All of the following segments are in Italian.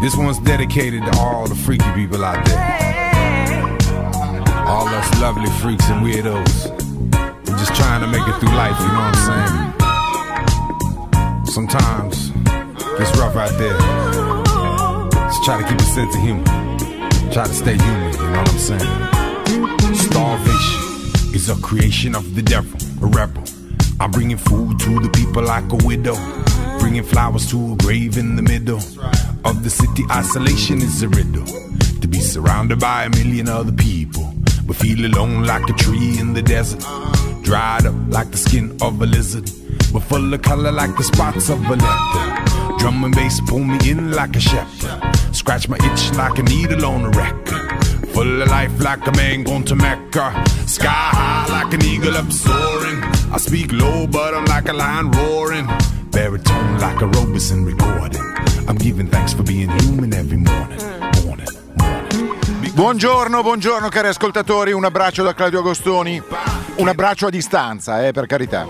This one's dedicated to all the freaky people out there. All us lovely freaks and weirdos. We're just trying to make it through life, you know what I'm saying? Sometimes it's rough out there. Just try to keep a sense of humor. Try to stay human, you know what I'm saying? Starvation is a creation of the devil, a rebel. I'm bringing food to the people like a widow. Bringing flowers to a grave in the middle of the city. Isolation is a riddle. To be surrounded by a million other people, but feel alone like a tree in the desert. Dried up like the skin of a lizard, but full of color like the spots of a leopard. Drum and bass pull me in like a shepherd. Scratch my itch like a needle on a record. Full of life like a man going to Mecca. Sky high like an eagle up soaring. I speak low, but I'm like a lion roaring. Baritone like a Robeson recording. I'm giving thanks for being human every morning. Morning, morning. Buongiorno, buongiorno cari ascoltatori, un abbraccio da Claudio Agostoni, un abbraccio a distanza, eh, per carità.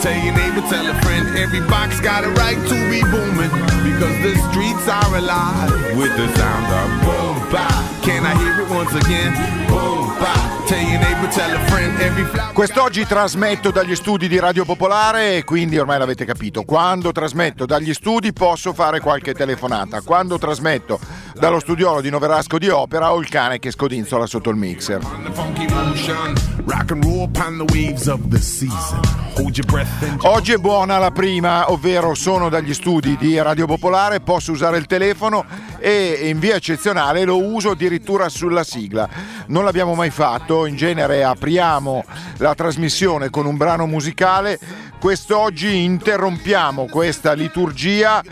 Tell your neighbor, tell a friend, every box got a right to be booming. Because the streets are alive with the sound of boom bap. Can I hear it once again? Boom Quest'oggi trasmetto dagli studi di Radio Popolare e quindi ormai l'avete capito, quando trasmetto dagli studi posso fare qualche telefonata, quando trasmetto dallo studiolo di Noverasco di Opera ho il cane che scodinzola sotto il mixer. Oggi è buona la prima, ovvero sono dagli studi di Radio Popolare, posso usare il telefono e in via eccezionale lo uso addirittura sulla sigla. Non l'abbiamo mai fatto, in genere apriamo la trasmissione con un brano musicale, quest'oggi interrompiamo questa liturgia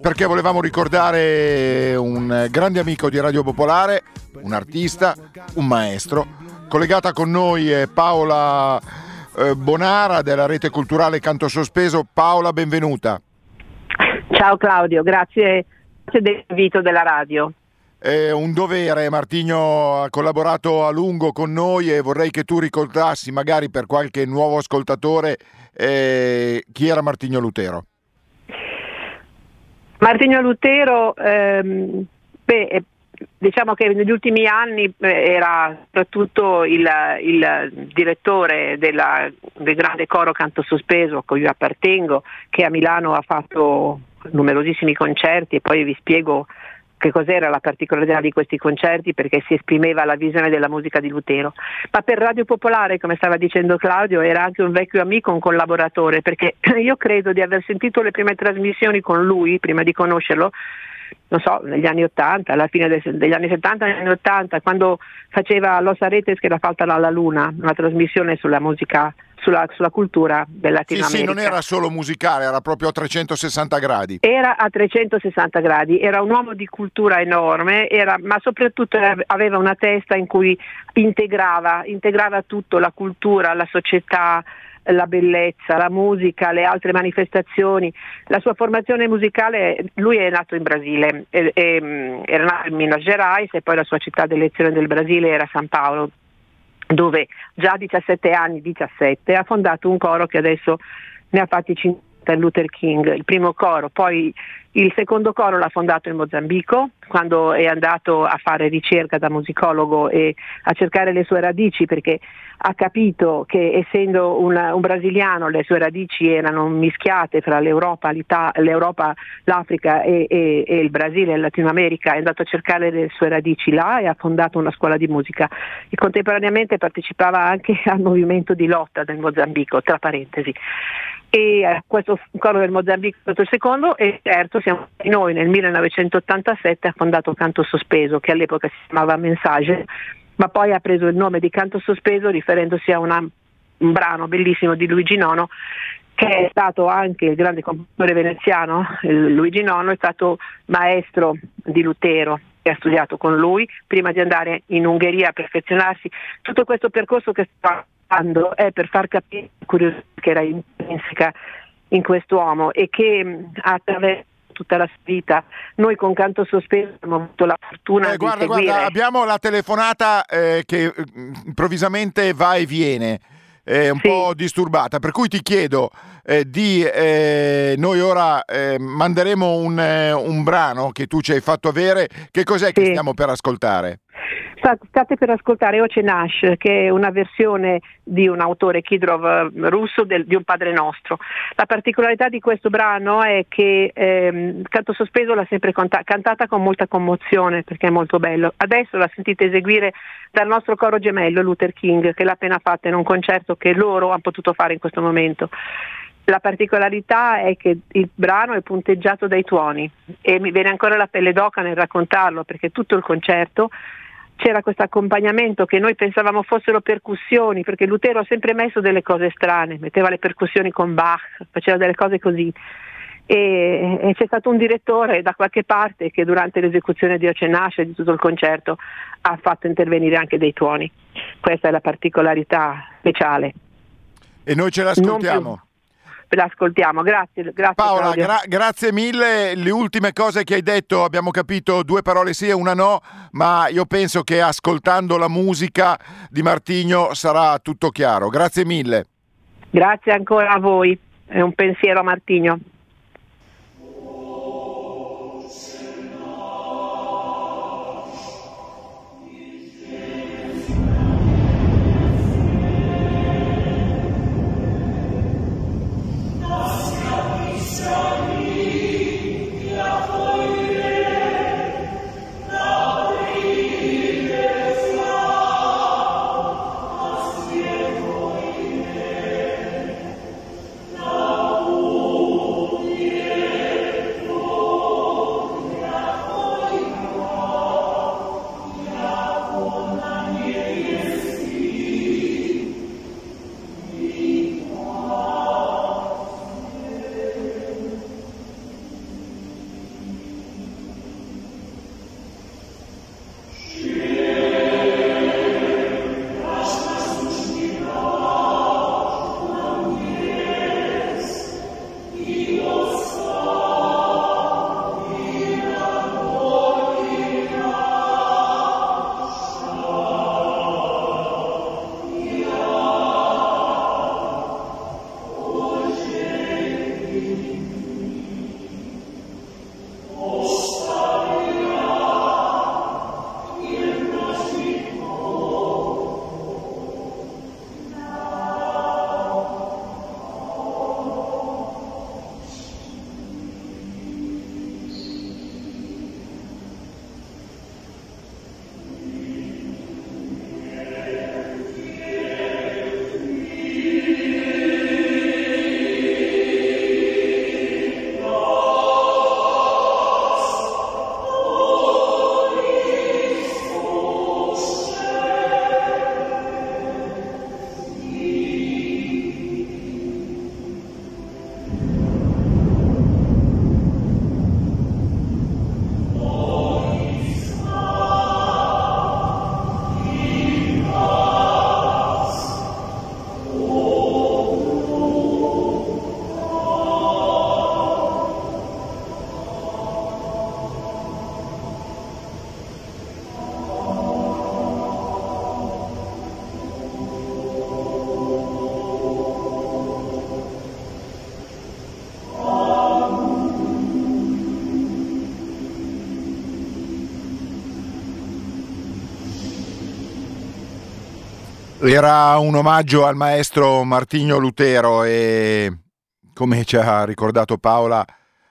perché volevamo ricordare un grande amico di Radio Popolare, un artista, un maestro. Collegata con noi è Paola eh, Bonara della rete culturale Canto Sospeso. Paola, benvenuta. Ciao Claudio, grazie, grazie dell'invito della radio. È un dovere, Martigno ha collaborato a lungo con noi e vorrei che tu ricordassi magari per qualche nuovo ascoltatore eh, chi era Martigno Lutero. Martigno Lutero, ehm, beh, eh, diciamo che negli ultimi anni eh, era soprattutto il, il direttore della- del grande coro Canto Sospeso a cui io appartengo, che a Milano ha fatto numerosissimi concerti e poi vi spiego che cos'era la particolarità di questi concerti perché si esprimeva la visione della musica di Lutero. Ma per Radio Popolare, come stava dicendo Claudio, era anche un vecchio amico, un collaboratore, perché io credo di aver sentito le prime trasmissioni con lui, prima di conoscerlo, non so, negli anni 80, alla fine degli anni 70 negli anni 80, quando faceva Los Aretes che era fatta alla Luna, una trasmissione sulla musica, sulla, sulla cultura del Sì, Latino sì, non America. era solo musicale, era proprio a 360 gradi. Era a 360 gradi, era un uomo di cultura enorme, era- ma soprattutto aveva una testa in cui integrava, integrava tutto, la cultura, la società, la bellezza, la musica, le altre manifestazioni. La sua formazione musicale, lui è nato in Brasile, e- e, era nato in Minas Gerais e poi la sua città d'elezione del Brasile era San Paolo dove già a 17 anni, 17, ha fondato un coro che adesso ne ha fatti 50 Luther King, il primo coro, poi il secondo coro l'ha fondato in Mozambico quando è andato a fare ricerca da musicologo e a cercare le sue radici perché ha capito che essendo un, un brasiliano le sue radici erano mischiate fra l'Europa, l'Europa l'Africa e, e- e il Brasile e il Latino America, è andato a cercare le sue radici là e ha fondato una scuola di musica e contemporaneamente partecipava anche al movimento di lotta del Mozambico, tra parentesi. E eh, questo coro del Mozambico il secondo e terzo siamo noi nel 1987 ha fondato Canto Sospeso che all'epoca si chiamava Mensage ma poi ha preso il nome di Canto Sospeso riferendosi a una- un brano bellissimo di Luigi Nono che è stato anche il grande compositore veneziano, Luigi Nono è stato maestro di Lutero e ha studiato con lui prima di andare in Ungheria a perfezionarsi. Tutto questo percorso che sta facendo è per far capire la curiosità che era intrinseca in quest'uomo e che attraverso tutta la vita noi con Canto Sospeso abbiamo avuto la fortuna Eh, di guarda, seguire guarda, abbiamo la telefonata eh, che eh, improvvisamente va e viene. eh, un sì. po' disturbata, per cui ti chiedo eh, di... Eh, noi ora eh, manderemo un, un, brano che tu ci hai fatto avere, che cos'è sì. che stiamo per ascoltare? State per ascoltare Oce Nash, che è una versione di un autore Kidrov eh, russo del, di un Padre Nostro. La particolarità di questo brano è che ehm, Canto Sospeso l'ha sempre conta- cantata con molta commozione perché è molto bello. Adesso la sentite eseguire dal nostro coro gemello Luther King, che l'ha appena fatta in un concerto che loro hanno potuto fare in questo momento. La particolarità è che il brano è punteggiato dai tuoni e mi viene ancora la pelle d'oca nel raccontarlo perché tutto il concerto c'era questo accompagnamento che noi pensavamo fossero percussioni, perché Lutero ha sempre messo delle cose strane, metteva le percussioni con Bach, faceva delle cose così. E, e c'è stato un direttore da qualche parte che durante l'esecuzione di Ocenasce e di tutto il concerto ha fatto intervenire anche dei tuoni. Questa è la particolarità speciale. E noi ce l'ascoltiamo l'ascoltiamo. Grazie, grazie Paola, gra- grazie mille. Le ultime cose che hai detto abbiamo capito due parole sì e una no, ma io penso che ascoltando la musica di Martigno sarà tutto chiaro. Grazie mille. Grazie ancora a voi. È un pensiero a Martigno. Era un omaggio al maestro Martigno Lutero e come ci ha ricordato Paola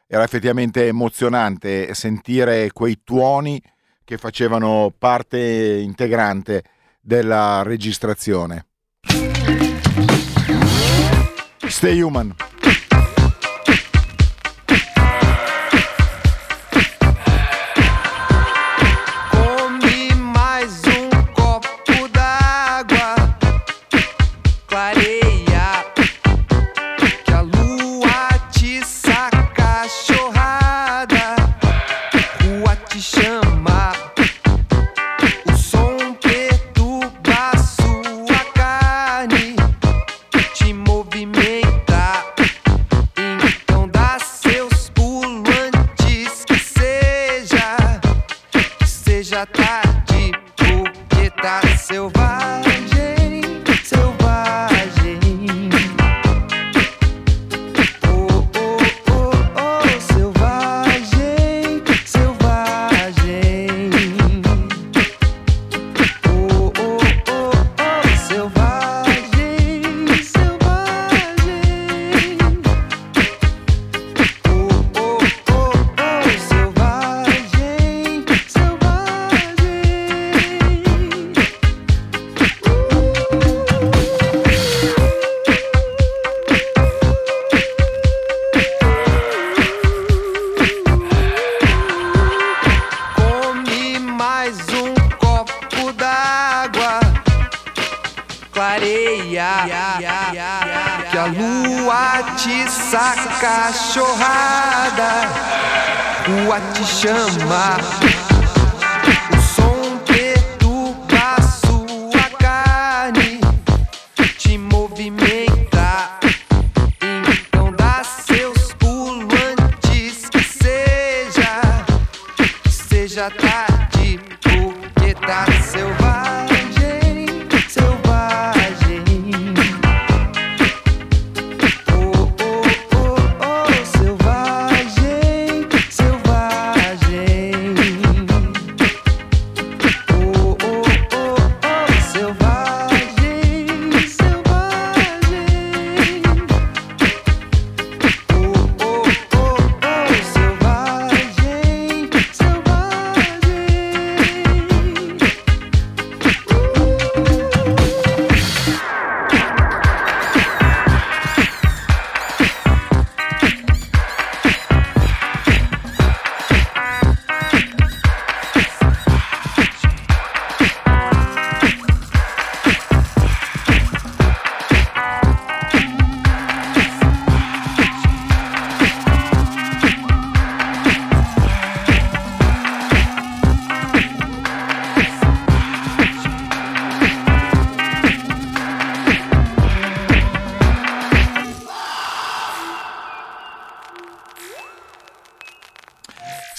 era effettivamente emozionante sentire quei tuoni che facevano parte integrante della registrazione. Stay human.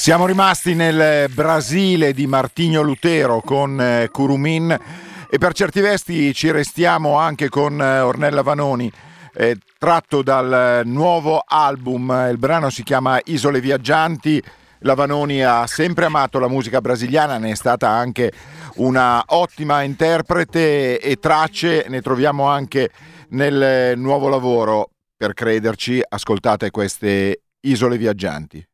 Siamo rimasti nel Brasile di Martigno Lutero con eh, Curumin e per certi vesti ci restiamo anche con eh, Ornella Vanoni. Eh, tratto dal nuovo album, il brano si chiama Isole Viaggianti. La Vanoni ha sempre amato la musica brasiliana, ne è stata anche una ottima interprete e tracce ne troviamo anche nel nuovo lavoro. Per crederci, ascoltate queste Isole Viaggianti.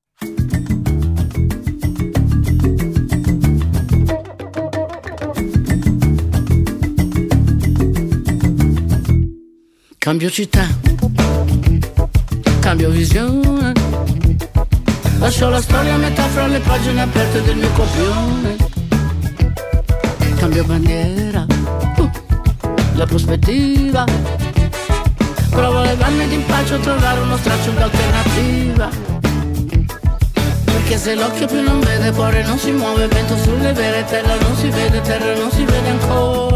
Cambio città, cambio visione. Lascio la storia a metà fra le pagine aperte del mio copione. Cambio bandiera, uh, la prospettiva. Provo a levarmi d'impaccio a trovare uno straccio d'alternativa. Perché se l'occhio più non vede, cuore non si muove, vento sulle vere, terra non si vede, terra non si vede ancora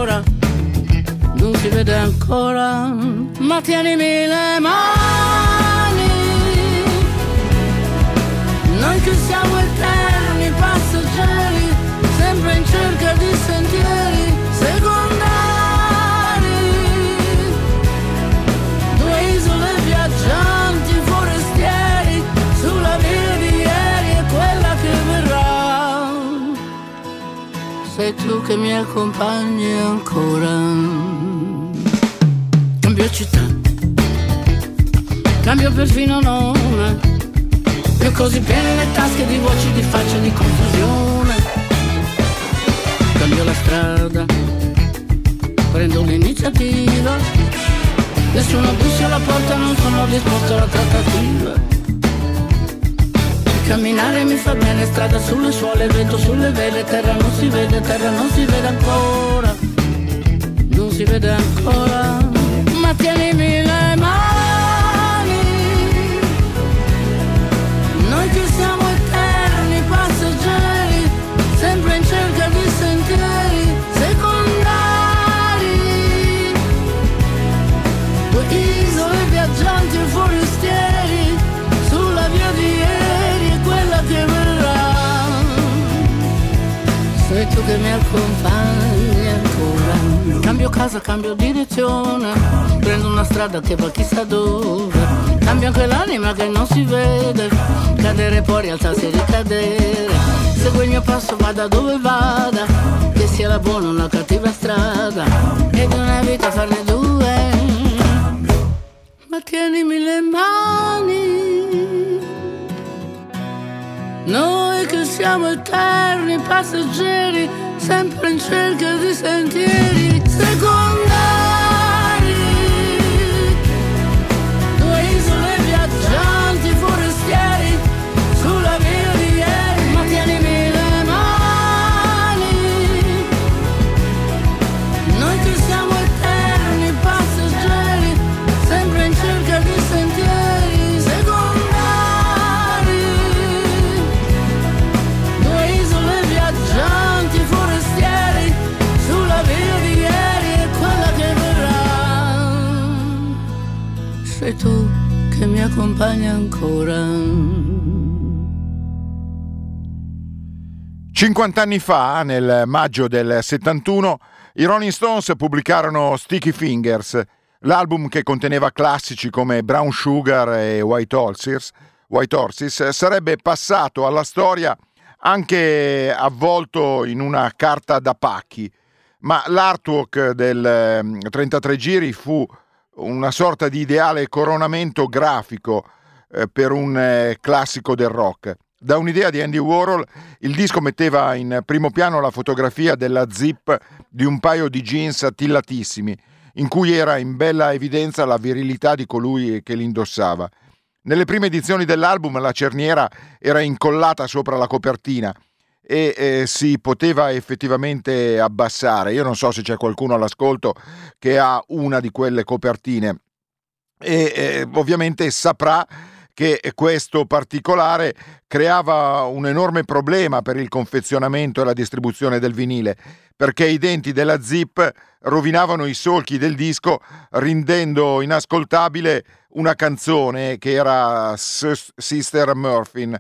non vede ancora, ma tienimi le mani. Noi che siamo eterni passeggeri, sempre in cerca di sentieri secondari. Due isole viaggianti, forestieri, sulla via di ieri e quella che verrà. Sei tu che mi accompagni ancora cambio città, cambio perfino nome, e così piene le tasche di voci di faccia di confusione. Cambio la strada, prendo l'iniziativa, nessuno bussa alla porta, non sono disposto alla trattativa. Camminare mi fa bene, strada sulle suole, vento sulle vele, terra non si vede, terra non si vede ancora, non si vede ancora tienimi le mani. Noi che siamo eterni passeggeri, sempre in cerca di sentieri secondari. Due isole viaggianti e forestieri, sulla via di ieri e quella che verrà. Sei tu che mi accompagni casa, cambio direzione. Prendo una strada che va chissà dove. Cambio anche l'anima che non si vede. Cadere poi rialzarsi e ricadere. Seguo il mio passo, vada dove vada. Che sia la buona o la cattiva strada. E di una vita farne due. Ma tienimi le mani. Noi che siamo eterni passeggeri Sempre in cerca di sentieri ancora. 50 anni fa, nel maggio del 71, i Rolling Stones pubblicarono Sticky Fingers, l'album che conteneva classici come Brown Sugar e White Horses, White Horses sarebbe passato alla storia anche avvolto in una carta da pacchi, ma l'artwork del 33 ehm, giri fu una sorta di ideale coronamento grafico eh, per un eh, classico del rock. Da un'idea di Andy Warhol, il disco metteva in primo piano la fotografia della zip di un paio di jeans attillatissimi, in cui era in bella evidenza la virilità di colui che li indossava. Nelle prime edizioni dell'album la cerniera era incollata sopra la copertina e eh, si poteva effettivamente abbassare. Io non so se c'è qualcuno all'ascolto che ha una di quelle copertine e eh, ovviamente saprà che questo particolare creava un enorme problema per il confezionamento e la distribuzione del vinile, perché i denti della zip rovinavano i solchi del disco, rendendo inascoltabile una canzone che era Sister Murphy.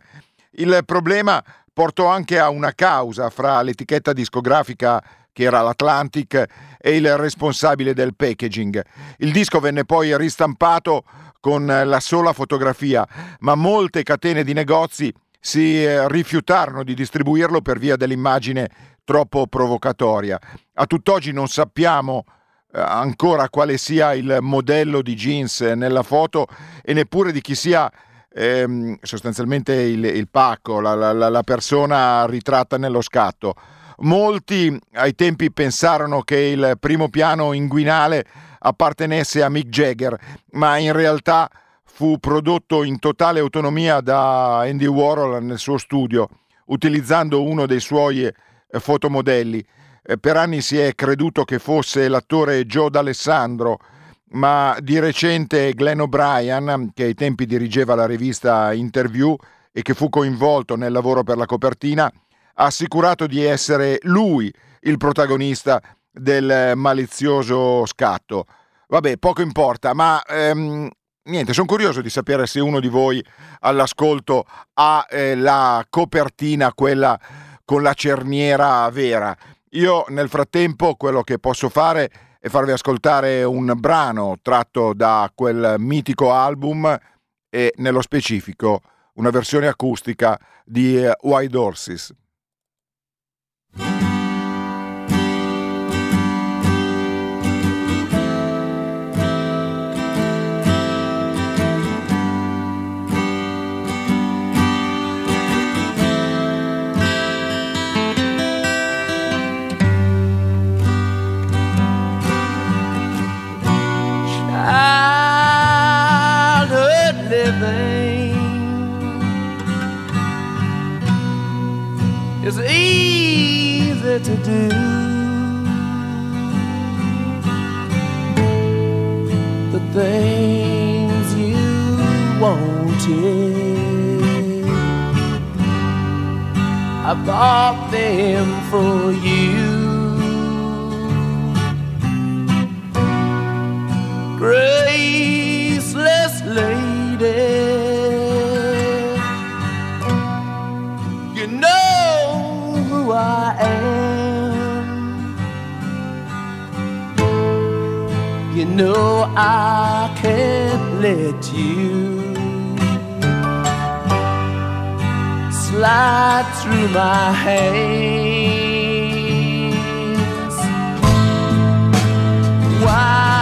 Il problema portò anche a una causa fra l'etichetta discografica che era l'Atlantic e il responsabile del packaging. Il disco venne poi ristampato con la sola fotografia, ma molte catene di negozi si eh, rifiutarono di distribuirlo per via dell'immagine troppo provocatoria. A tutt'oggi non sappiamo eh, ancora quale sia il modello di jeans nella foto e neppure di chi sia ehm, sostanzialmente il, il pacco, la, la, la persona ritratta nello scatto. Molti ai tempi pensarono che il primo piano inguinale appartenesse a Mick Jagger, ma in realtà fu prodotto in totale autonomia da Andy Warhol nel suo studio, utilizzando uno dei suoi eh, fotomodelli. Eh, per anni si è creduto che fosse l'attore Joe D'Alessandro, ma di recente Glenn O'Brien, che ai tempi dirigeva la rivista Interview e che fu coinvolto nel lavoro per la copertina, ha assicurato di essere lui il protagonista del malizioso scatto. Vabbè, poco importa, ma ehm, niente, sono curioso di sapere se uno di voi all'ascolto ha eh, la copertina, quella con la cerniera vera. Io nel frattempo quello che posso fare è farvi ascoltare un brano tratto da quel mitico album e nello specifico una versione acustica di uh, White Horses. is easy to do. The things you wanted, I bought them for you. Graceless lady. You know who I am. You know I can't let you slide through my hands. Wild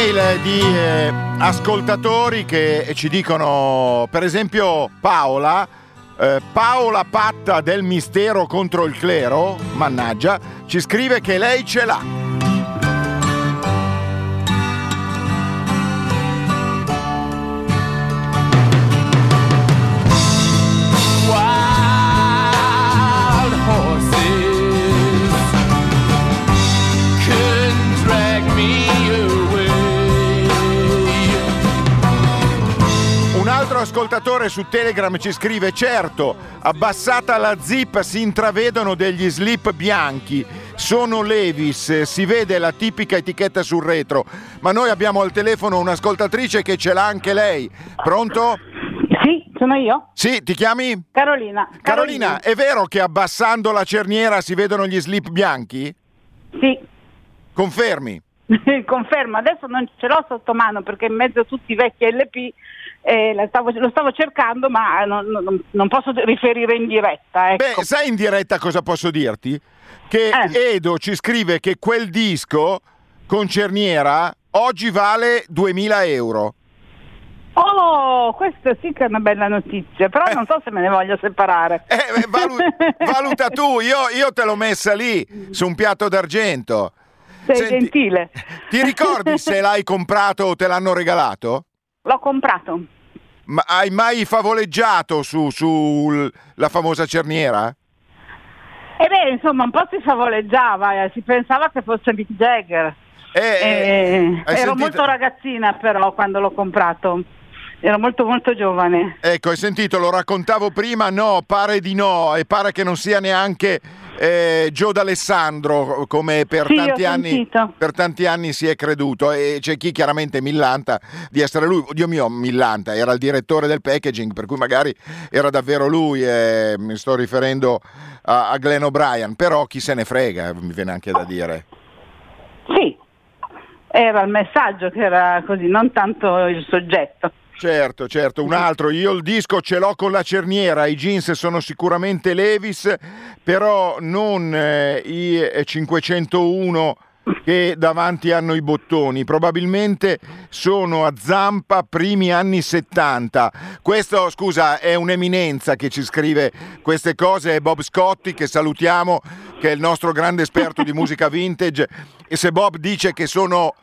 mail di eh, ascoltatori che ci dicono, per esempio Paola, eh, Paola Patta del mistero contro il clero, mannaggia, ci scrive che lei ce l'ha. Ascoltatore su Telegram ci scrive, certo, abbassata la zip si intravedono degli slip bianchi, sono Levis, si vede la tipica etichetta sul retro, ma noi abbiamo al telefono un'ascoltatrice che ce l'ha anche lei. Pronto? Sì, sono io. Sì, ti chiami? Carolina. Carolina, è vero che abbassando la cerniera si vedono gli slip bianchi? Sì, Confermi? confermo. Adesso non ce l'ho sotto mano perché in mezzo a tutti i vecchi LP eh, stavo- lo stavo cercando ma non, non- non posso riferire in diretta. Ecco. Beh, sai in diretta cosa posso dirti? Che Eh. Edo ci scrive che quel disco con cerniera oggi vale 2000 euro. Oh, questa sì che è una bella notizia, però non so se me ne voglio separare. Eh, beh, valu- valuta tu, io, io te l'ho messa lì su un piatto d'argento. Sei Senti, gentile. Ti ricordi se l'hai comprato o te l'hanno regalato? L'ho comprato. Ma hai mai favoleggiato su, sulla famosa cerniera? E beh, insomma, un po' si favoleggiava, eh, si pensava che fosse Mick Jagger. Eh, Eh, eh, hai ero sentito- molto ragazzina però quando l'ho comprato. Ero molto molto giovane. Ecco, hai sentito, lo raccontavo prima, no, pare di no, e pare che non sia neanche eh, Gio D'Alessandro come per Sì, tanti, anni, per tanti anni si è creduto e c'è chi chiaramente millanta di essere lui, Dio mio, millanta, era il direttore del packaging, per cui magari era davvero lui, eh, mi sto riferendo a, a Glenn O'Brien, però chi se ne frega, mi viene anche da dire. Sì, era il messaggio che era così, non tanto il soggetto. Certo, certo, un altro, io il disco ce l'ho con la cerniera, i jeans sono sicuramente Levis, però non eh, i eh, 501 che davanti hanno i bottoni, probabilmente sono a zampa primi anni 70. Questo, scusa, è un'eminenza che ci scrive queste cose, è Bob Scotti che salutiamo, che è il nostro grande esperto di musica vintage. E se Bob dice che sono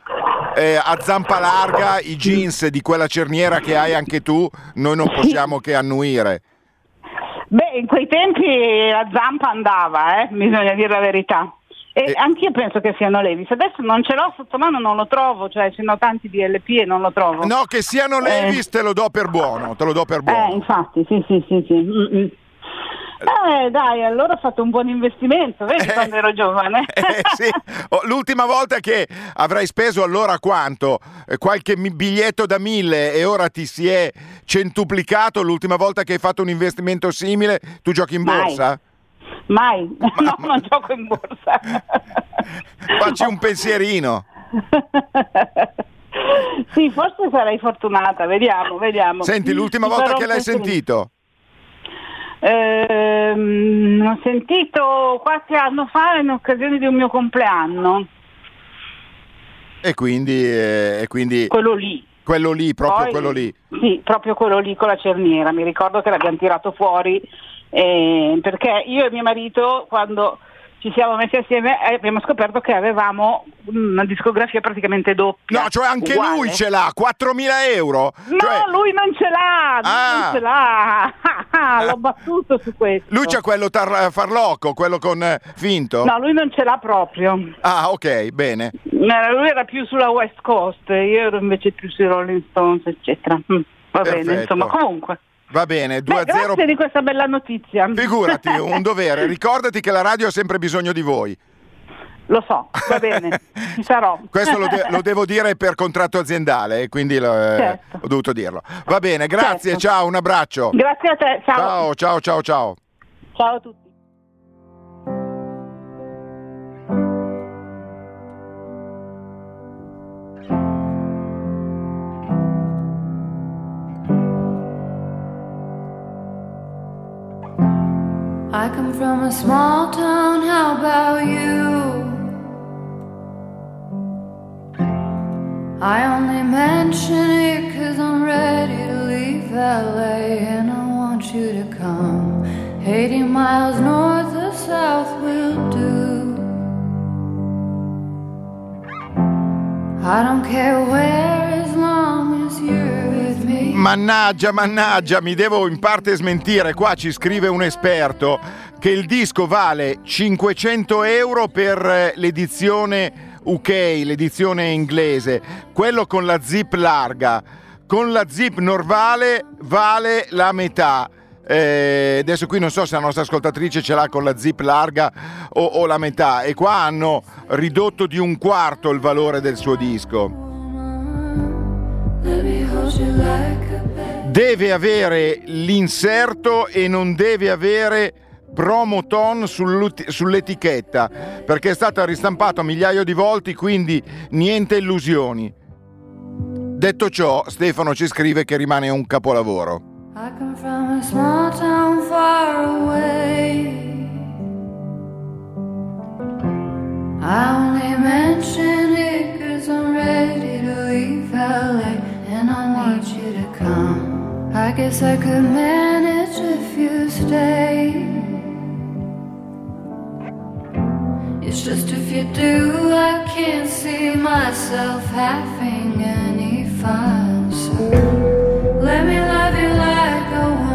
eh, a zampa larga i jeans di quella cerniera che hai anche tu, noi non possiamo che annuire. Beh, in quei tempi la zampa andava, eh, bisogna dire la verità. E E- anch'io penso che siano Levis. Adesso non ce l'ho sotto mano, non lo trovo, cioè ne ho tanti di LP e non lo trovo. No, che siano Levis te lo do per buono, te lo do per Eh, buono. infatti, sì, sì, sì, sì. Mm, mm. Eh, dai, allora ho fatto un buon investimento, vedi Eh. quando ero giovane. Eh, sì. Oh, L'ultima volta che avrai speso allora quanto? Eh, Qualche biglietto da mille e ora ti si è centuplicato l'ultima volta che hai fatto un investimento simile? Tu giochi in Mai. borsa? Mai, no, non gioco in borsa. Facci un pensierino. sì, forse sarei fortunata, vediamo, vediamo. Senti, l'ultima Ti volta che l'hai sentito? Ehm, ho sentito qualche anno fa in occasione di un mio compleanno, E quindi, eh, e quindi quello lì. quello lì, proprio Poi- quello lì. Sì, proprio quello lì con la cerniera. Mi ricordo che l'abbiamo tirato fuori eh, perché io e mio marito quando ci siamo messi assieme eh, abbiamo scoperto che avevamo una discografia praticamente doppia. No, cioè anche uguale. lui ce l'ha, 4.000 euro. No, Cioè, lui non ce l'ha, lui Ah. non ce l'ha. L'ho battuto su questo. lui c'ha quello tar- farlocco, quello con eh, finto? No, lui non ce l'ha proprio. Ah, ok, bene. Era- Lui era più sulla West Coast, io ero invece più sui Rolling Stones, eccetera. Mm, Va Perfetto. bene, insomma, comunque. Va bene, Beh, 2-0. grazie di questa bella notizia. Figurati, un dovere. Ricordati che la radio ha sempre bisogno di voi. Lo so, va bene, ci sarò. Questo lo, de- lo devo dire per contratto aziendale, e quindi lo- eh, Certo. ho dovuto dirlo. Va bene, grazie, Certo. ciao, un abbraccio. Grazie a te, ciao. Ciao, ciao, ciao, ciao. Ciao a tutti. Come from a small town, how about you? I only mention it cause I'm ready to leave LA and I want you to come. 80 miles north or south will do. I don't care where as long as you're. Mannaggia, mannaggia, mi devo in parte smentire. Qua ci scrive un esperto che il disco vale 500 euro per eh, l'edizione UK, l'edizione inglese, quello con la zip larga. Con la zip normale vale la metà. Eh, adesso qui non so se la nostra ascoltatrice ce l'ha con la zip larga o, o la metà e qua hanno ridotto di un quarto il valore del suo disco. Deve avere l'inserto e non deve avere promoton sull'etichetta perché è stato ristampato migliaia di volte quindi niente illusioni detto ciò Stefano ci scrive che rimane un capolavoro I come from a small town far away. I only mention it cause I'm ready to leave LA and I want you to come. I guess I could manage if you stay. It's just if you do, I can't see myself having any fun. So let me love you like a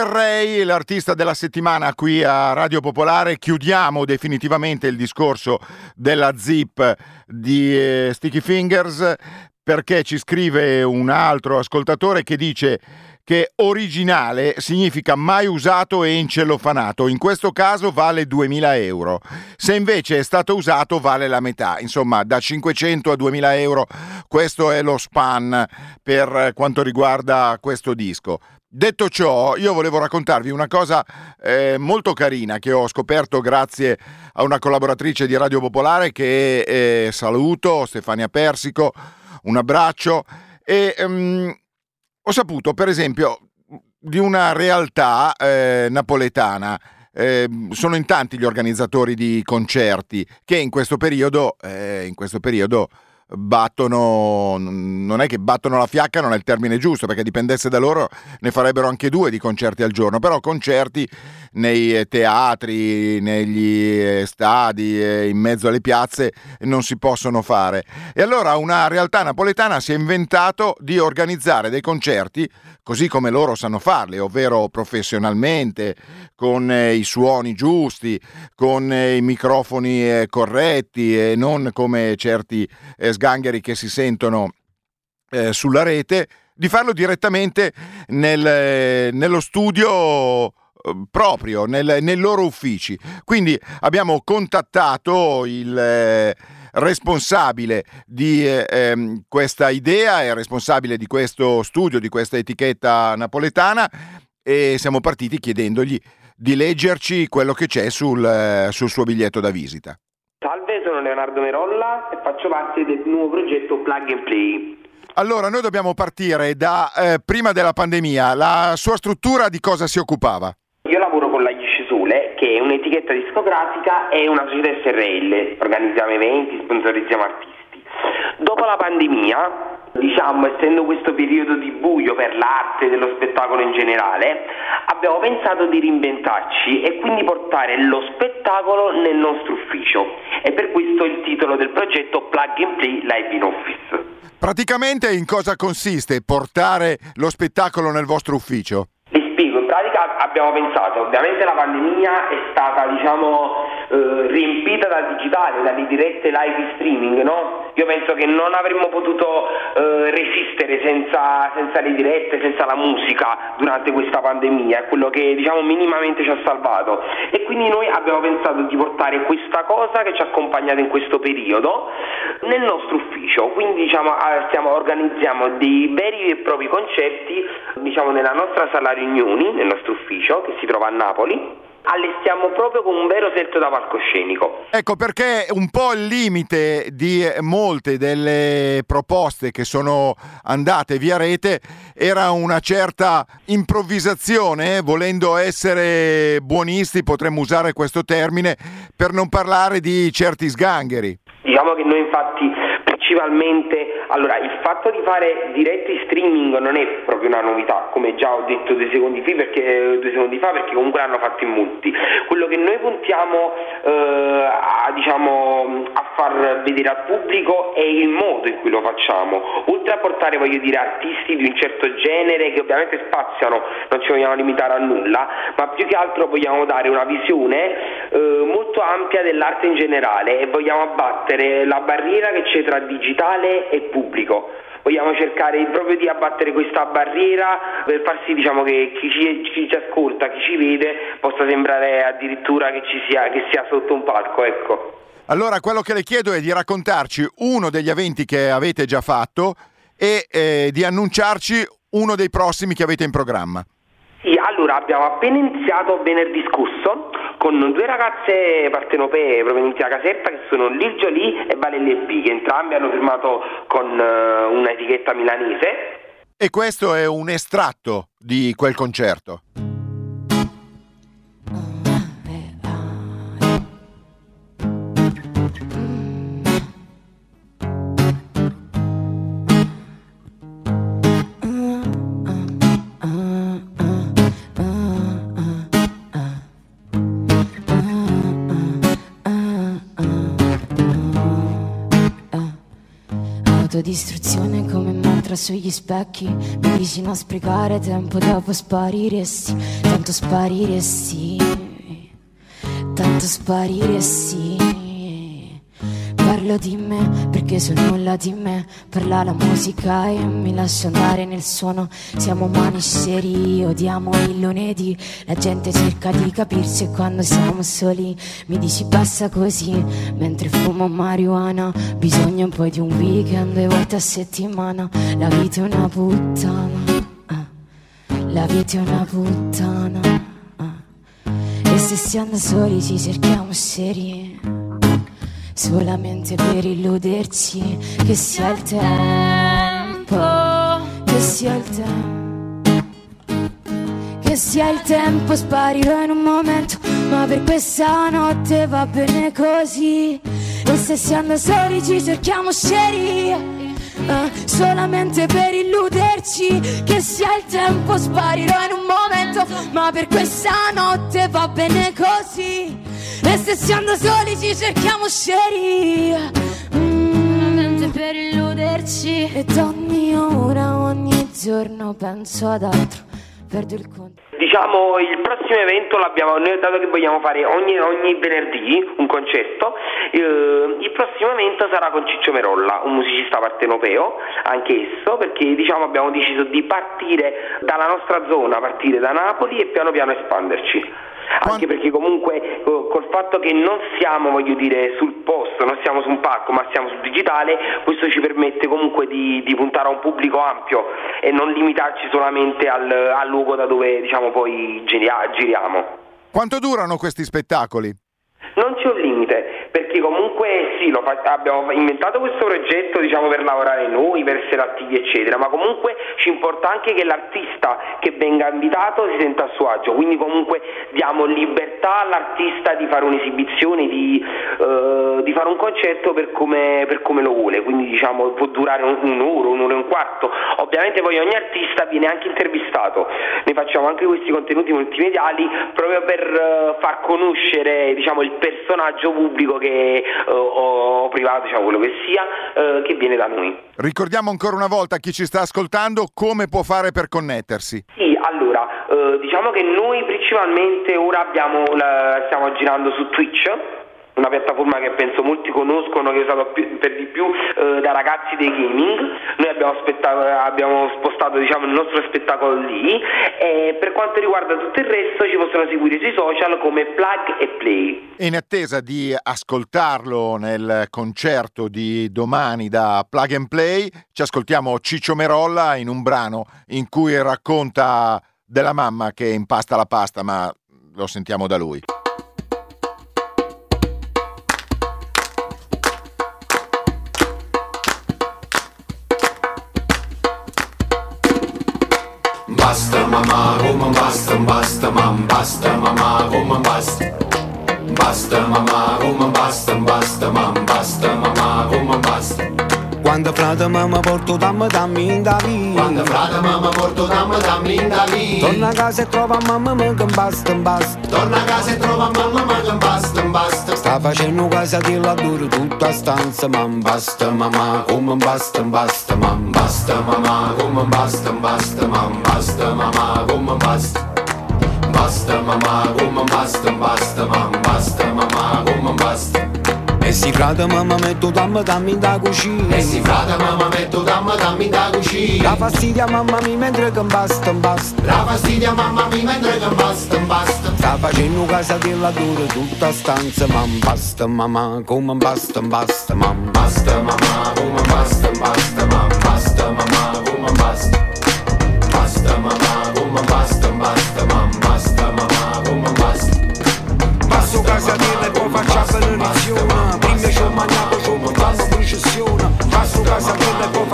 Del Rey, l'artista della settimana qui a Radio Popolare. Chiudiamo definitivamente il discorso della zip di eh, Sticky Fingers perché ci scrive un altro ascoltatore che dice che originale significa mai usato e incellofanato. In questo caso vale 2000 euro. Se invece è stato usato vale la metà. Insomma, da 500 a 2000 euro questo è lo span per quanto riguarda questo disco. Detto ciò, io volevo raccontarvi una cosa eh, molto carina che ho scoperto grazie a una collaboratrice di Radio Popolare che eh, saluto, Stefania Persico, un abbraccio e ehm, ho saputo per esempio di una realtà eh, napoletana. Eh, sono in tanti gli organizzatori di concerti che in questo periodo, eh, in questo periodo battono, non è che battono la fiacca, non è il termine giusto, perché dipendesse da loro ne farebbero anche due di concerti al giorno, però concerti nei teatri, negli eh, stadi, eh, in mezzo alle piazze non si possono fare. E allora una realtà napoletana si è inventato di organizzare dei concerti così come loro sanno farli, ovvero professionalmente, con eh, i suoni giusti, con i microfoni corretti e non come certi sgangheri che si sentono sulla rete, di farlo direttamente nel, nello studio proprio nel, nei loro uffici. Quindi abbiamo contattato il eh, responsabile di eh, ehm, questa idea, è responsabile di questo studio, di questa etichetta napoletana e siamo partiti chiedendogli di leggerci quello che c'è sul, eh, sul suo biglietto da visita. Salve, sono Leonardo Merolla e faccio parte del nuovo progetto Plug and Play. Allora, noi dobbiamo partire da eh, prima della pandemia. La sua struttura di cosa si occupava? Io lavoro con la Ghisce Sole, che è un'etichetta discografica e una società SRL. Organizziamo eventi, sponsorizziamo artisti. Dopo la pandemia, diciamo, essendo questo periodo di buio per l'arte e dello spettacolo in generale, abbiamo pensato di reinventarci e quindi portare lo spettacolo nel nostro ufficio. E per questo il titolo del progetto Plug and Play Live in Office. Praticamente in cosa consiste portare lo spettacolo nel vostro ufficio? Pratica abbiamo pensato, ovviamente la pandemia è stata diciamo eh, riempita dal digitale, dalle dirette live streaming, no? Io penso che non avremmo potuto eh, resistere senza, senza, le dirette, senza la musica durante questa pandemia, è quello che diciamo minimamente ci ha salvato. E quindi noi abbiamo pensato di portare questa cosa che ci ha accompagnato in questo periodo nel nostro ufficio, quindi diciamo, stiamo, organizziamo dei veri e propri concerti diciamo, nella nostra sala riunioni, nel nostro ufficio che si trova a Napoli allestiamo proprio con un vero set da palcoscenico. Ecco perché un po' il limite di molte delle proposte che sono andate via rete era una certa improvvisazione, volendo essere buonisti potremmo usare questo termine per non parlare di certi sgangheri. Diciamo che noi infatti principalmente, allora il fatto di fare diretti streaming non è proprio una novità, come già ho detto due secondi, perché, due secondi fa, perché comunque l'hanno fatto in molti. Quello che noi puntiamo eh, a, diciamo, a far vedere al pubblico è il modo in cui lo facciamo, oltre a portare voglio dire artisti di un certo genere che ovviamente spaziano, non ci vogliamo limitare a nulla, ma più che altro vogliamo dare una visione eh, molto ampia dell'arte in generale e vogliamo abbattere la barriera che c'è tra digitale e pubblico. Vogliamo cercare proprio di abbattere questa barriera per far sì diciamo, che chi ci, chi ci, ascolta, chi ci vede, possa sembrare addirittura che, ci sia, che sia sotto un palco. Ecco. Allora quello che le chiedo è di raccontarci uno degli eventi che avete già fatto e eh, di annunciarci uno dei prossimi che avete in programma. Sì, allora abbiamo appena iniziato venerdì scorso con due ragazze partenopee provenienti da Caserta che sono Lil Jolie e Valerie P, che entrambi hanno firmato con uh, una etichetta milanese. E questo è un estratto di quel concerto. Autodistruzione come mantra sugli specchi. Mi dici non sprecare tempo dopo spariresti. Tanto spariresti. Tanto spariresti Parlo di me perché sul nulla di me parla la musica e mi lascio andare nel suono. Siamo umani seri, odiamo il lunedì. La gente cerca di capirsi e quando siamo soli mi dici passa così. Mentre fumo marijuana, bisogno poi di un weekend due volte a settimana. La vita è una puttana. ah. La vita è una puttana. ah. E se siamo soli ci cerchiamo seri solamente per illuderci che sia il tempo, che sia il tempo, che sia il tempo, sparirò in un momento, ma per questa notte va bene così. E se siamo soli ci cerchiamo seri. Eh, solamente per illuderci che sia il tempo sparirò in un momento ma per questa notte va bene così. E se siamo soli ci cerchiamo seri mm, per illuderci. Ed ogni ora, ogni giorno penso ad altro. Perdo il conto Diciamo il prossimo evento l'abbiamo noi dato che vogliamo fare ogni, ogni venerdì un concerto, eh, il prossimo evento sarà con Ciccio Merolla, un musicista partenopeo, anche esso, perché diciamo abbiamo deciso di partire dalla nostra zona, partire da Napoli e piano piano espanderci anche perché comunque co- col fatto che non siamo voglio dire sul posto, non siamo su un palco ma siamo sul digitale, questo ci permette comunque di, di puntare a un pubblico ampio e non limitarci solamente al, al luogo da dove diciamo poi giria- giriamo. Quanto durano questi spettacoli? Non c'è un limite, perché comunque sì, fa- abbiamo inventato questo progetto diciamo, per lavorare noi, per essere attivi eccetera, ma comunque ci importa anche che l'artista che venga invitato si senta a suo agio, quindi comunque diamo libertà all'artista di fare un'esibizione, di, eh, di fare un concerto per come, per come lo vuole, quindi diciamo può durare un- un'ora, un'ora e un quarto, ovviamente poi ogni artista viene anche intervistato, noi facciamo anche questi contenuti multimediali proprio per eh, far conoscere diciamo, il personaggio pubblico che, eh, o, privato, diciamo quello che sia, eh, che viene da noi. Ricordiamo ancora una volta a chi ci sta ascoltando come può fare per connettersi. Sì, allora, eh, diciamo che noi principalmente ora abbiamo la- stiamo girando su Twitch, una piattaforma che penso molti conoscono, che è usata per di più eh, da ragazzi dei gaming. Noi abbiamo, abbiamo spostato diciamo, il nostro spettacolo lì e per quanto riguarda tutto il resto ci possono seguire sui social come Plug e Play. In attesa di ascoltarlo nel concerto di domani da Plug and Play, ci ascoltiamo Ciccio Merolla in un brano in cui racconta della mamma che impasta la pasta, ma lo sentiamo da lui. Basta mamma, come basta, basta mam, basta mamma, come basta. Basta mamma, come basta, basta mam, basta mamma, come basta. Quando frate mamma porto dammi dammi in da via Quando frate mamma porto dammi dammi in da via. Torna a casa e trova mamma ma che basta basta Torna a casa e trova mamma ma che basta, basta. Sta facendo casa di lavoro tutta stanza mam Basta mamma, come basta, basta mam, basta mamma, come basta, basta mam, basta mamma, come basta. Basta mamma, come basta, basta mam, E si frate mamma metto dammi dammi in da cucina E si frate mamma metto dammi dammi da cucina. La fastidia mamma mi mentre che basta basta La fastidia mamma mi mentre che basta, basta. Sta facendo casa di lavoro tutta stanza mam basta mamma come basta basta mam Basta mamma, come basta, basta mamma, basta mamma, come basta. Basta mamma, come basta, basta mamma, basta mamma, come basta. Passo casa di e poi faccio benedizione Prima ci ho mangiato, ci ho montato processione Passo casa di e poi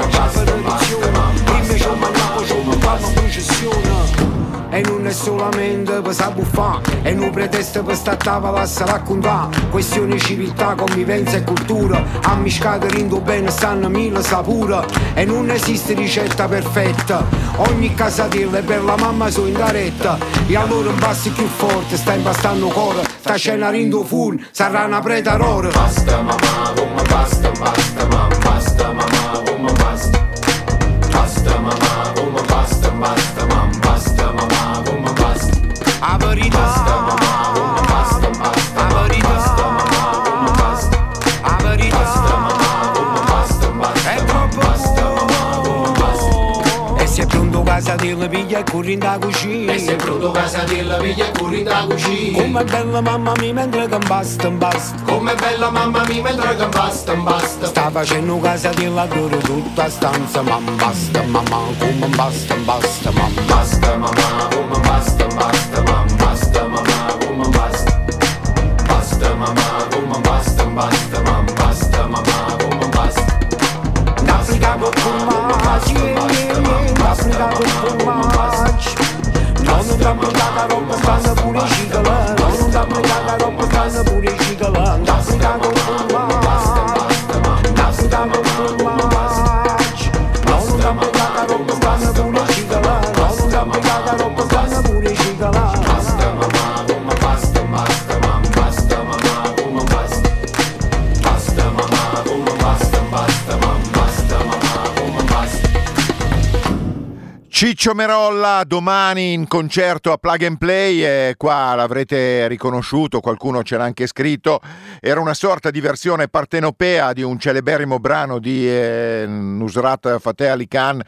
è solamente per s'abbuffà È un pretesto per sta tavola a raccontà Questione civiltà, convivenza e cultura. Ammiscate rindo bene stanno mille sapure. E non esiste ricetta perfetta. Ogni casatella è per la mamma so in retta E allora un passo più forte sta impastando cuore Sta scena rindo full, sarà una preta rora Basta mamma, come basta, basta mamma Basta mamma, come basta. Basta mamma, come basta, basta. Averità casatella piglia e corri in da cucina. E se crudo casatella piglia e corri in da cucina. Come bella mamma mia mentre che basta. Come bella mamma mia mentre che basta. Sta facendo casatella duro tutta stanza, ma basta mamma, come basta, basta mamma. Basta mamma, come basta, basta mamma. Basta mamma, come basta. Basta mamma, come basta, basta mamma. Basta mamma, come basta. N'Africa con formaggi, n'Africa con formaggi. Non da brigata roba stanno pure i cicala, non da brigata roba stanno pure i cicala. N'Africa con formaggi, Ciccio Merolla domani in concerto a Plug and Play e qua l'avrete riconosciuto, qualcuno ce l'ha anche scritto, era una sorta di versione partenopea di un celeberrimo brano di eh, Nusrat Fateh Ali Khan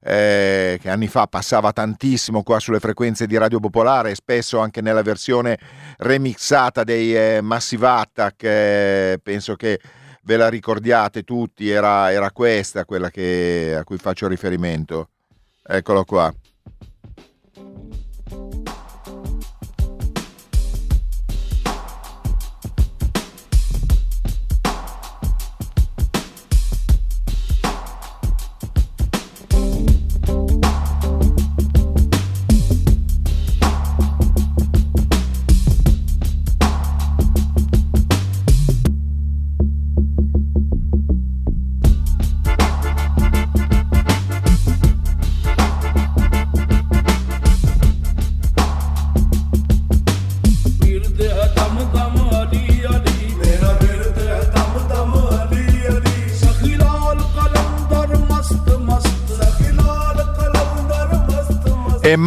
eh, che anni fa passava tantissimo qua sulle frequenze di Radio Popolare spesso anche nella versione remixata dei eh, Massive Attack, eh, penso che ve la ricordiate tutti, era, era questa quella che- a cui faccio riferimento. Eccolo qua.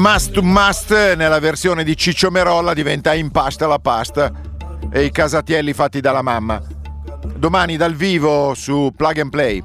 Must to Must nella versione di Ciccio Merolla diventa Impasta la pasta e i casatielli fatti dalla mamma. Domani dal vivo su Plug and Play.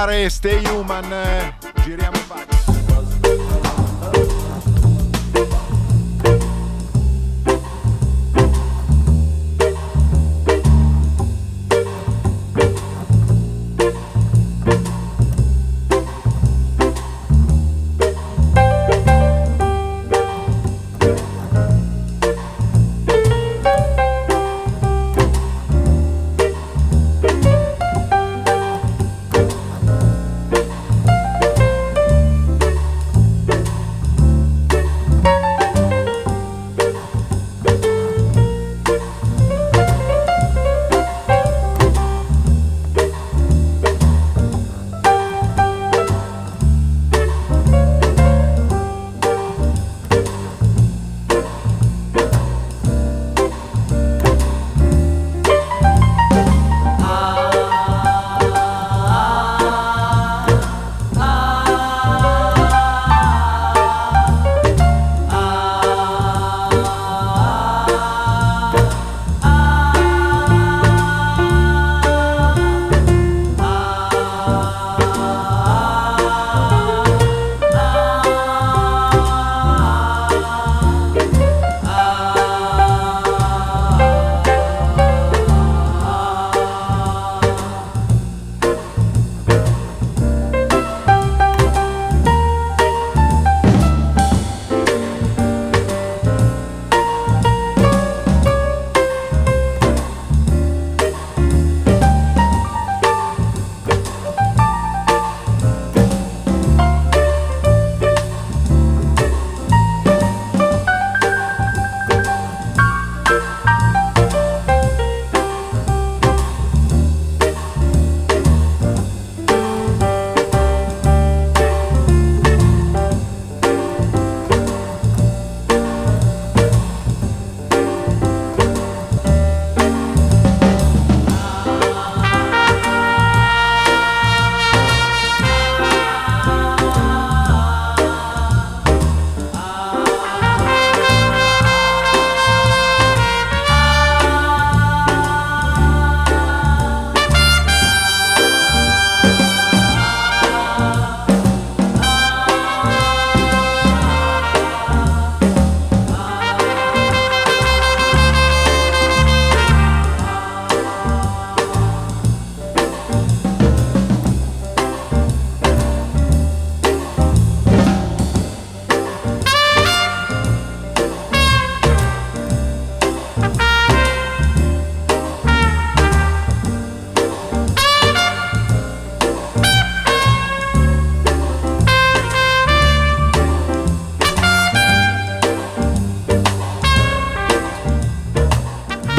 Popolare, Stay Human,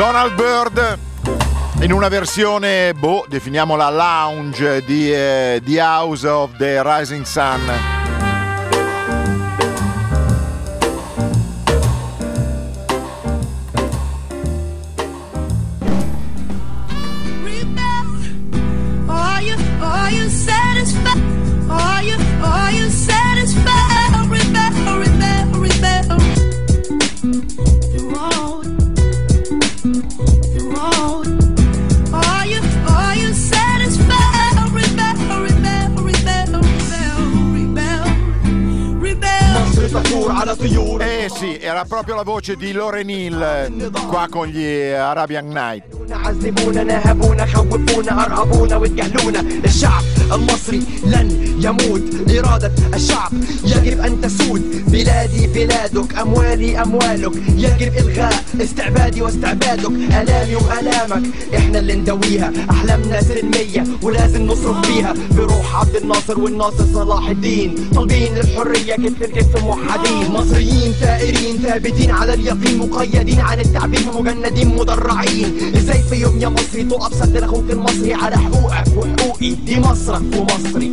Donald Bird in una versione, boh, definiamola lounge di eh, The House of the Rising Sun. Voce di Hill eh, qua con gli Arabian Night. عذبونا نهبونا خوفونا ارهبونا واتجاهلونا الشعب المصري لن يموت. إرادة الشعب يجب أن تسود. بلادي بلادك أموالي أموالك. يجب إلغاء استعبادي واستعبادك. ألامي وألامك. إحنا اللي ندويها. أحلامنا سلمية ولازم نصرف فيها بروح عبد الناصر والناصر صلاح الدين. طالبين الحرية كتف كتف موحدين مصريين ثائرين ثابتين على اليقين مقيدين عن التعبير مجندين مدرعين. إزاي في يوم يا مصري تقف سد أخوك المصري على حقوقك وحقوقي دي مصرك ومصري.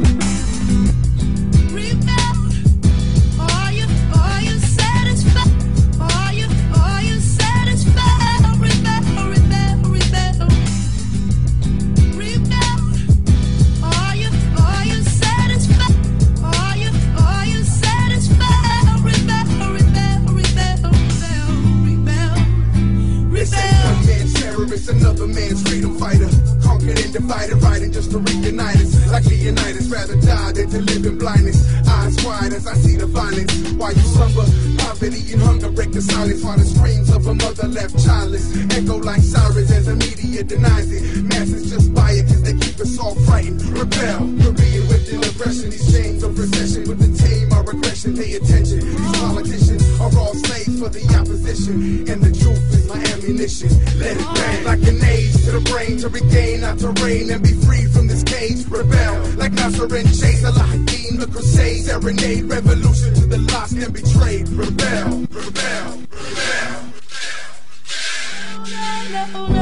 Left childless echo like sirens as the media denies it. Masses just buy it cause they keep us all frightened. Rebel, Korean with ill aggression. These chains of recession with the tame our aggression. Pay attention. These politicians are all slaves for the opposition. And the truth is my ammunition. Let it bang like grenades to the brain to regain our terrain and be free from this cage. Rebel like Nasser and Chase, Alahadin, the Crusade, serenade, revolution to the lost and betrayed. Rebel, rebel, rebel. No,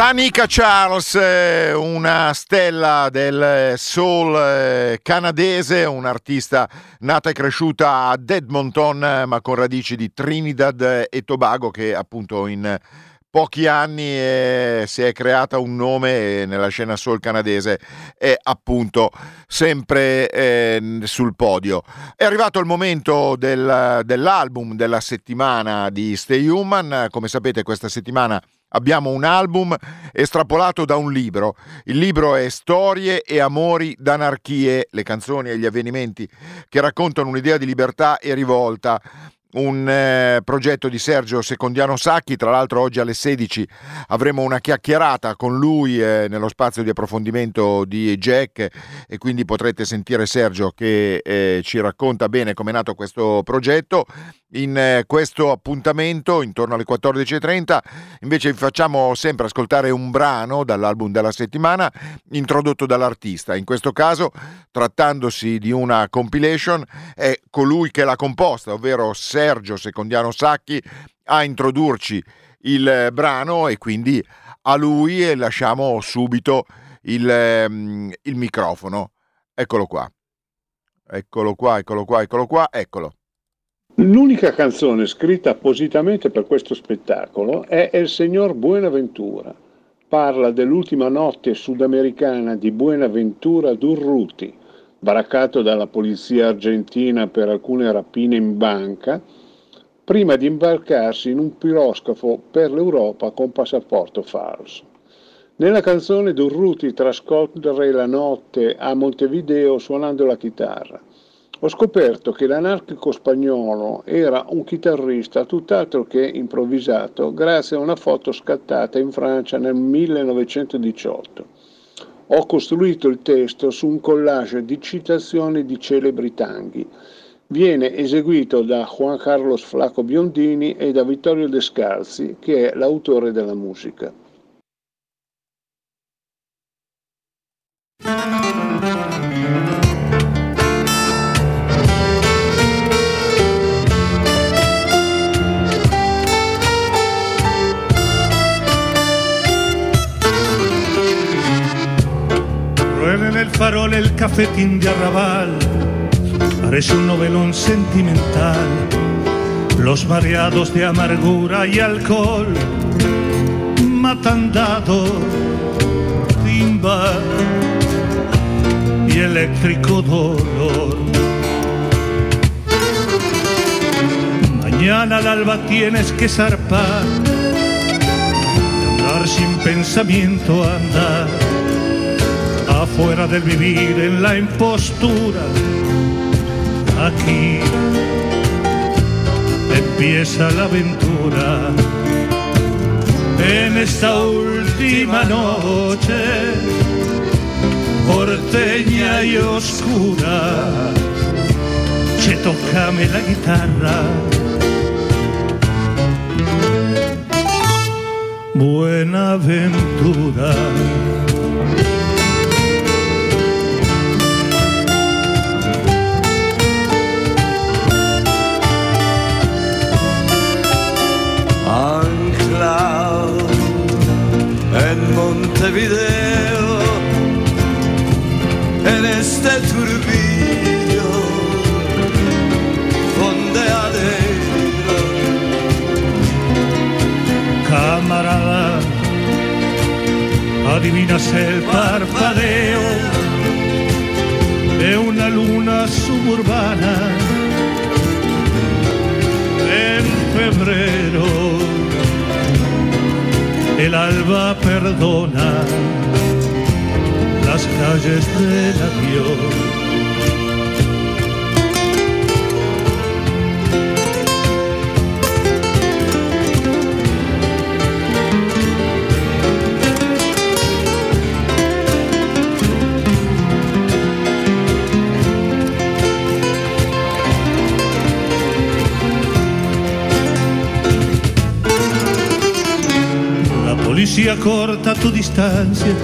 Tanika Charles, eh, una stella del soul eh, canadese, un'artista nata e cresciuta ad Edmonton, eh, ma con radici di Trinidad e Tobago, che appunto in pochi anni eh, si è creata un nome eh, nella scena soul canadese e appunto sempre eh, sul podio. È arrivato il momento del- dell'album della settimana di Stay Human, come sapete questa settimana abbiamo un album estrapolato da un libro. Il libro è Storie e amori d'anarchie, le canzoni e gli avvenimenti che raccontano un'idea di libertà e rivolta. Un eh, progetto di Sergio Secondiano Sacchi, tra l'altro oggi alle 16 avremo una chiacchierata con lui eh, nello spazio di approfondimento di Jack e quindi potrete sentire Sergio che eh, ci racconta bene come è nato questo progetto. In eh, questo appuntamento, intorno alle 14.30, invece vi facciamo sempre ascoltare un brano dall'album della settimana introdotto dall'artista. In questo caso, trattandosi di una compilation, è colui che l'ha composta, ovvero Sergio Secondiano Sacchi, a introdurci il eh, brano e quindi a lui lasciamo subito il, ehm, il microfono. Eccolo qua. Eccolo qua, eccolo qua, eccolo qua, eccolo. L'unica canzone scritta appositamente per questo spettacolo è El Signor Buenaventura. Parla dell'ultima notte sudamericana di Buenaventura Durruti, baraccato dalla polizia argentina per alcune rapine in banca, prima di imbarcarsi in un piroscafo per l'Europa con passaporto falso. Nella canzone Durruti trascorre la notte a Montevideo suonando la chitarra. Ho scoperto che l'anarchico spagnolo era un chitarrista tutt'altro che improvvisato grazie a una foto scattata in Francia nel 1918. Ho costruito il testo su un collage di citazioni di celebri tanghi. Viene eseguito da Juan Carlos Flaco Biondini e da Vittorio Descalzi, che è l'autore della musica. En el farol el cafetín de arrabal, parece un novelón sentimental. Los mareados de amargura y alcohol t'han dado timba y eléctrico dolor. Mañana al alba tienes que zarpar, andar sin pensamiento, andar afuera del vivir en la impostura. Aquí empieza la aventura en esta última noche porteña y oscura. Che, tocame la guitarra. Buenaventura. anclado Montevideo, en este turbillo fondeadero. Camarada, adivinas el parpadeo de una luna suburbana en febrero. El alba perdona las calles del adiós. La policía corta tu distancia.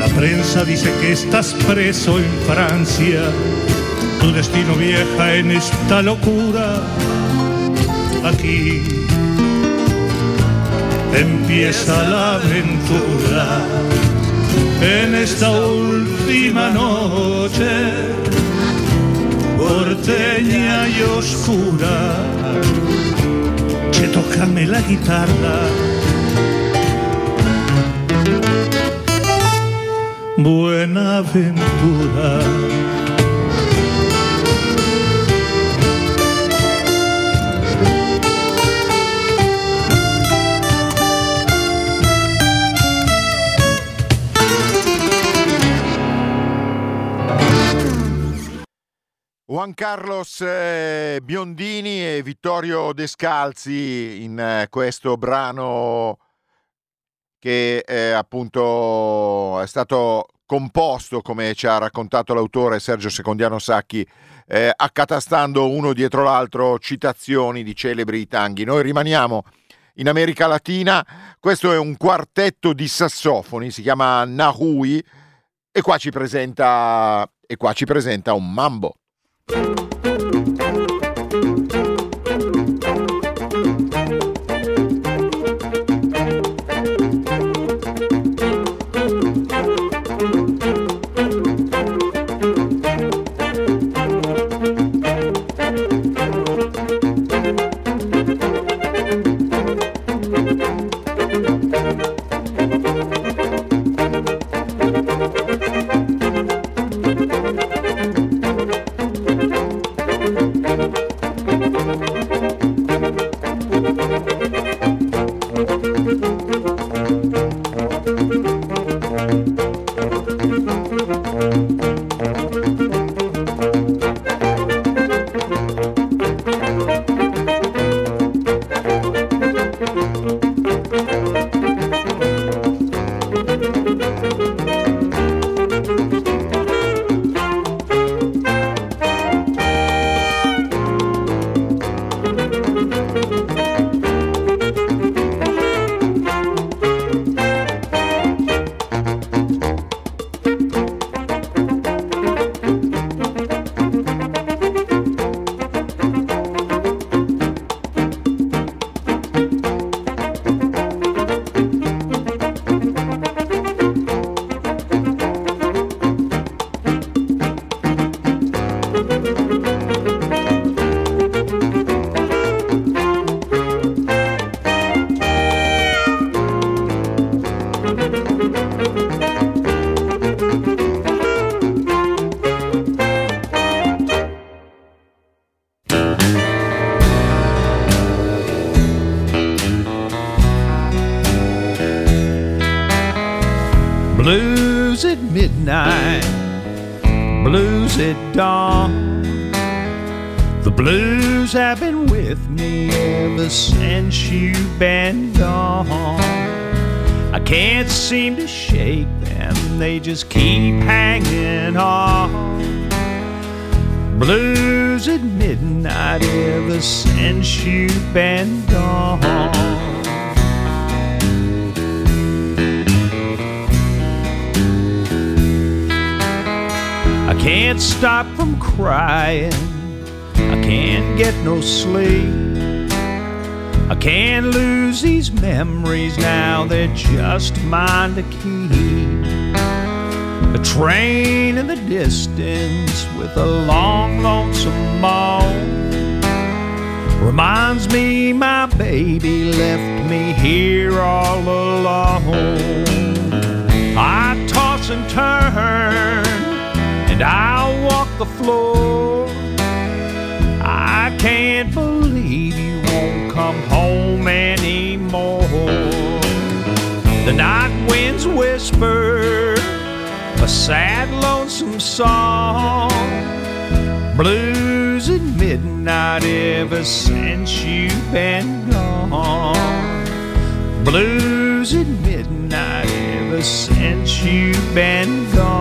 La prensa dice que estás preso en Francia. Tu destino vieja en esta locura. Aquí empieza la aventura. En esta última noche, porteña y oscura. Che, tócame la guitarra. Buenaventura. Juan Carlos eh, Biondini e Vittorio Descalzi in eh, questo brano che eh, appunto è stato composto, come ci ha raccontato l'autore Sergio Secondiano Sacchi, eh, accatastando uno dietro l'altro citazioni di celebri tanghi. Noi rimaniamo in America Latina, questo è un quartetto di sassofoni, si chiama Nahui e qua ci presenta, e qua ci presenta un mambo. Blues have been with me ever since you've been gone. I can't seem to shake them, they just keep hanging on. Blues at midnight ever since you've been gone. I can't stop from crying. Can't get no sleep. I can't lose these memories now, they're just mine to keep. A train in the distance with a long, lonesome moan reminds me my baby left me here all alone. I toss and turn and I'll walk the floor. Can't believe you won't come home anymore. The night winds whisper a sad, lonesome song. Blues at midnight ever since you've been gone. Blues at midnight ever since you've been gone.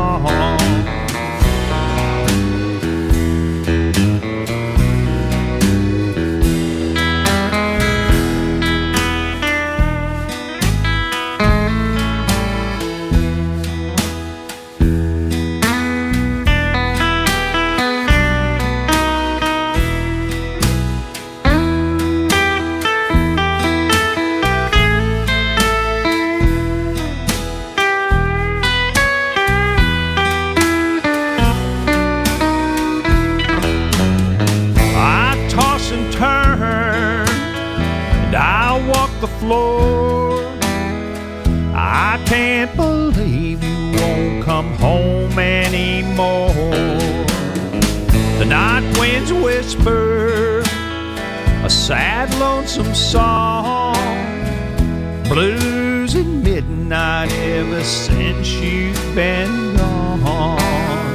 Floor. I can't believe you won't come home anymore. The night winds whisper a sad, lonesome song. Blues at midnight ever since you've been gone.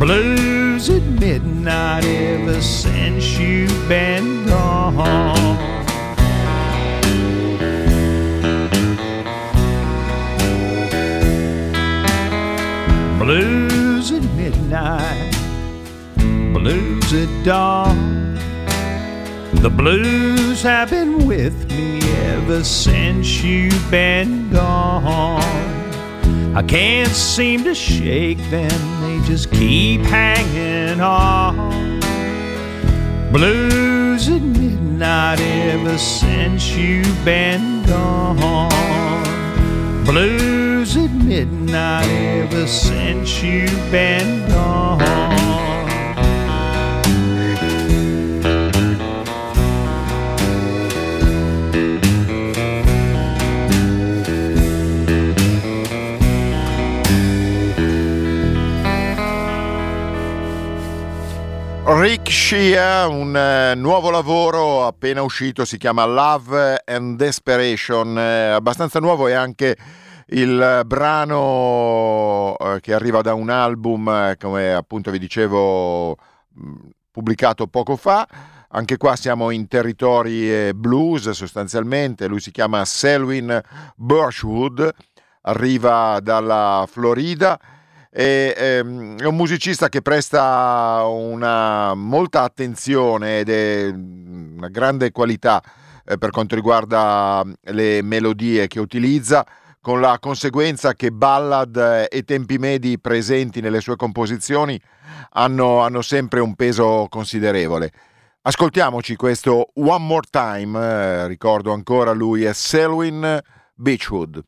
Blues at midnight ever since you've been gone. Blues at dawn. The blues have been with me ever since you've been gone. I can't seem to shake them, they just keep hanging on. Blues at midnight ever since you've been gone. Blues at midnight ever since you've been gone. Rick Shea, un eh, nuovo lavoro appena uscito, si chiama Love and Desperation, eh, abbastanza nuovo è anche il brano eh, che arriva da un album, eh, come appunto vi dicevo, mh, pubblicato poco fa. Anche qua siamo in territori eh, blues sostanzialmente, lui si chiama Selwyn Birchwood, arriva dalla Florida e, ehm, è un musicista che presta una molta attenzione ed è una grande qualità eh, per quanto riguarda le melodie che utilizza con la conseguenza che ballad eh, e tempi medi presenti nelle sue composizioni hanno, hanno sempre un peso considerevole. Ascoltiamoci questo One More Time, eh, ricordo ancora lui è Selwyn Beechwood.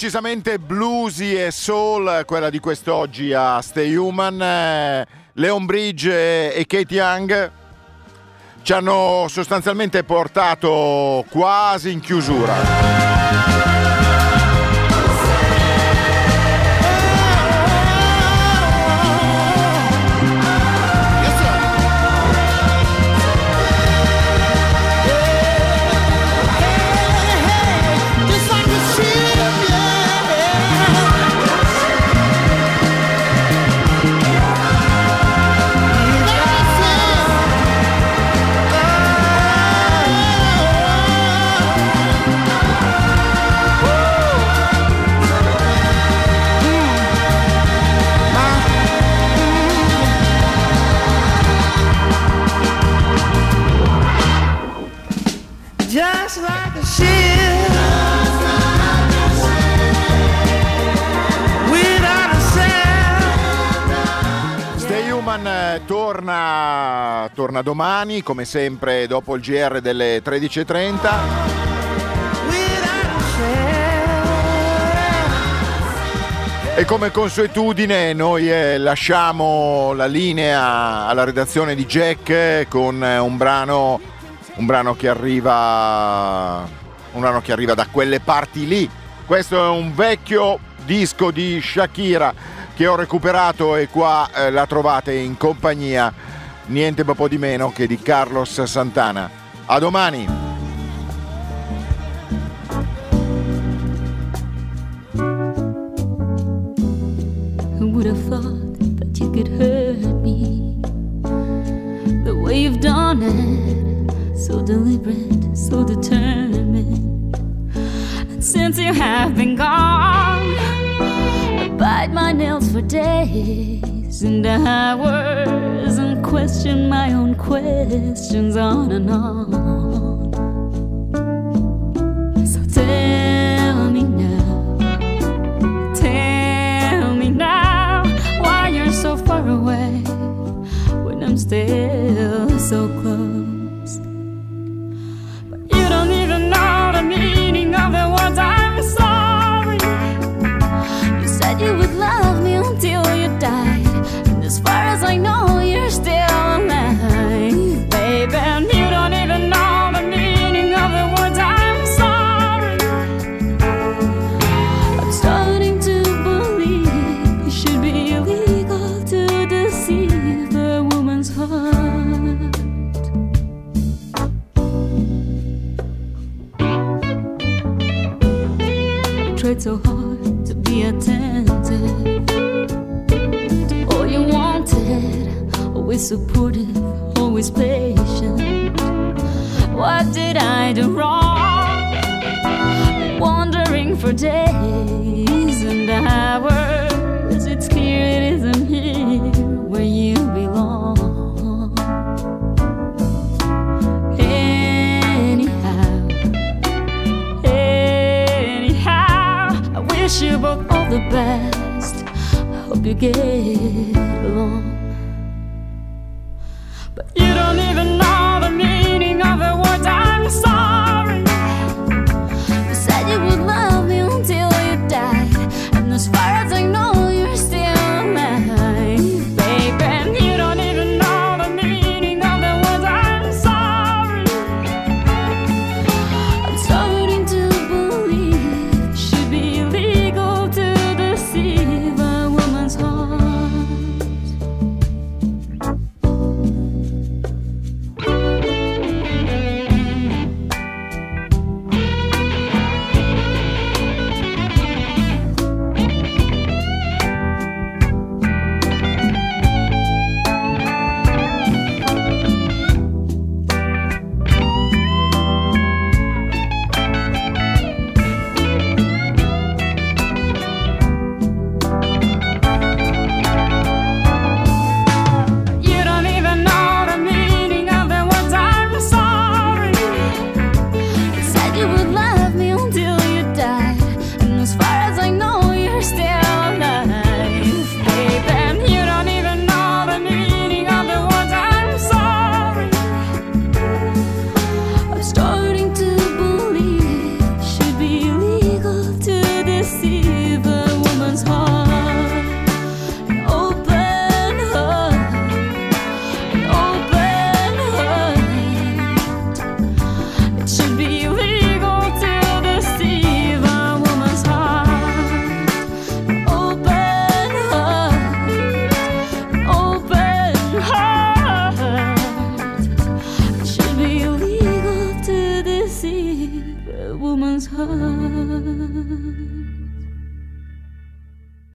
Decisamente bluesy e soul quella di quest'oggi a Stay Human. Eh, Leon Bridge e Kate Young ci hanno sostanzialmente portato quasi in chiusura. Torna, domani, come sempre dopo il GR delle 13.30. E come consuetudine noi eh, lasciamo la linea alla redazione di Jack con eh, un brano, un brano che arriva un brano che arriva da quelle parti lì. Questo è un vecchio disco di Shakira che ho recuperato e qua eh, la trovate in compagnia niente po' di meno che di Carlos Santana. A domani. So deliberate, so determined. And since you have been gone, I bite my nails for days and hours and question my own questions on and on. So tell me now. Tell me now why you're so far away when I'm still so close. But you don't even know the meaning of the words I'm sorry. You said you would love me until you and as far as I know, supportive, always patient. What did I do wrong? wandering for days and hours. It's clear it isn't here where you belong. Anyhow, anyhow, I wish you both all the best. Hope you get along.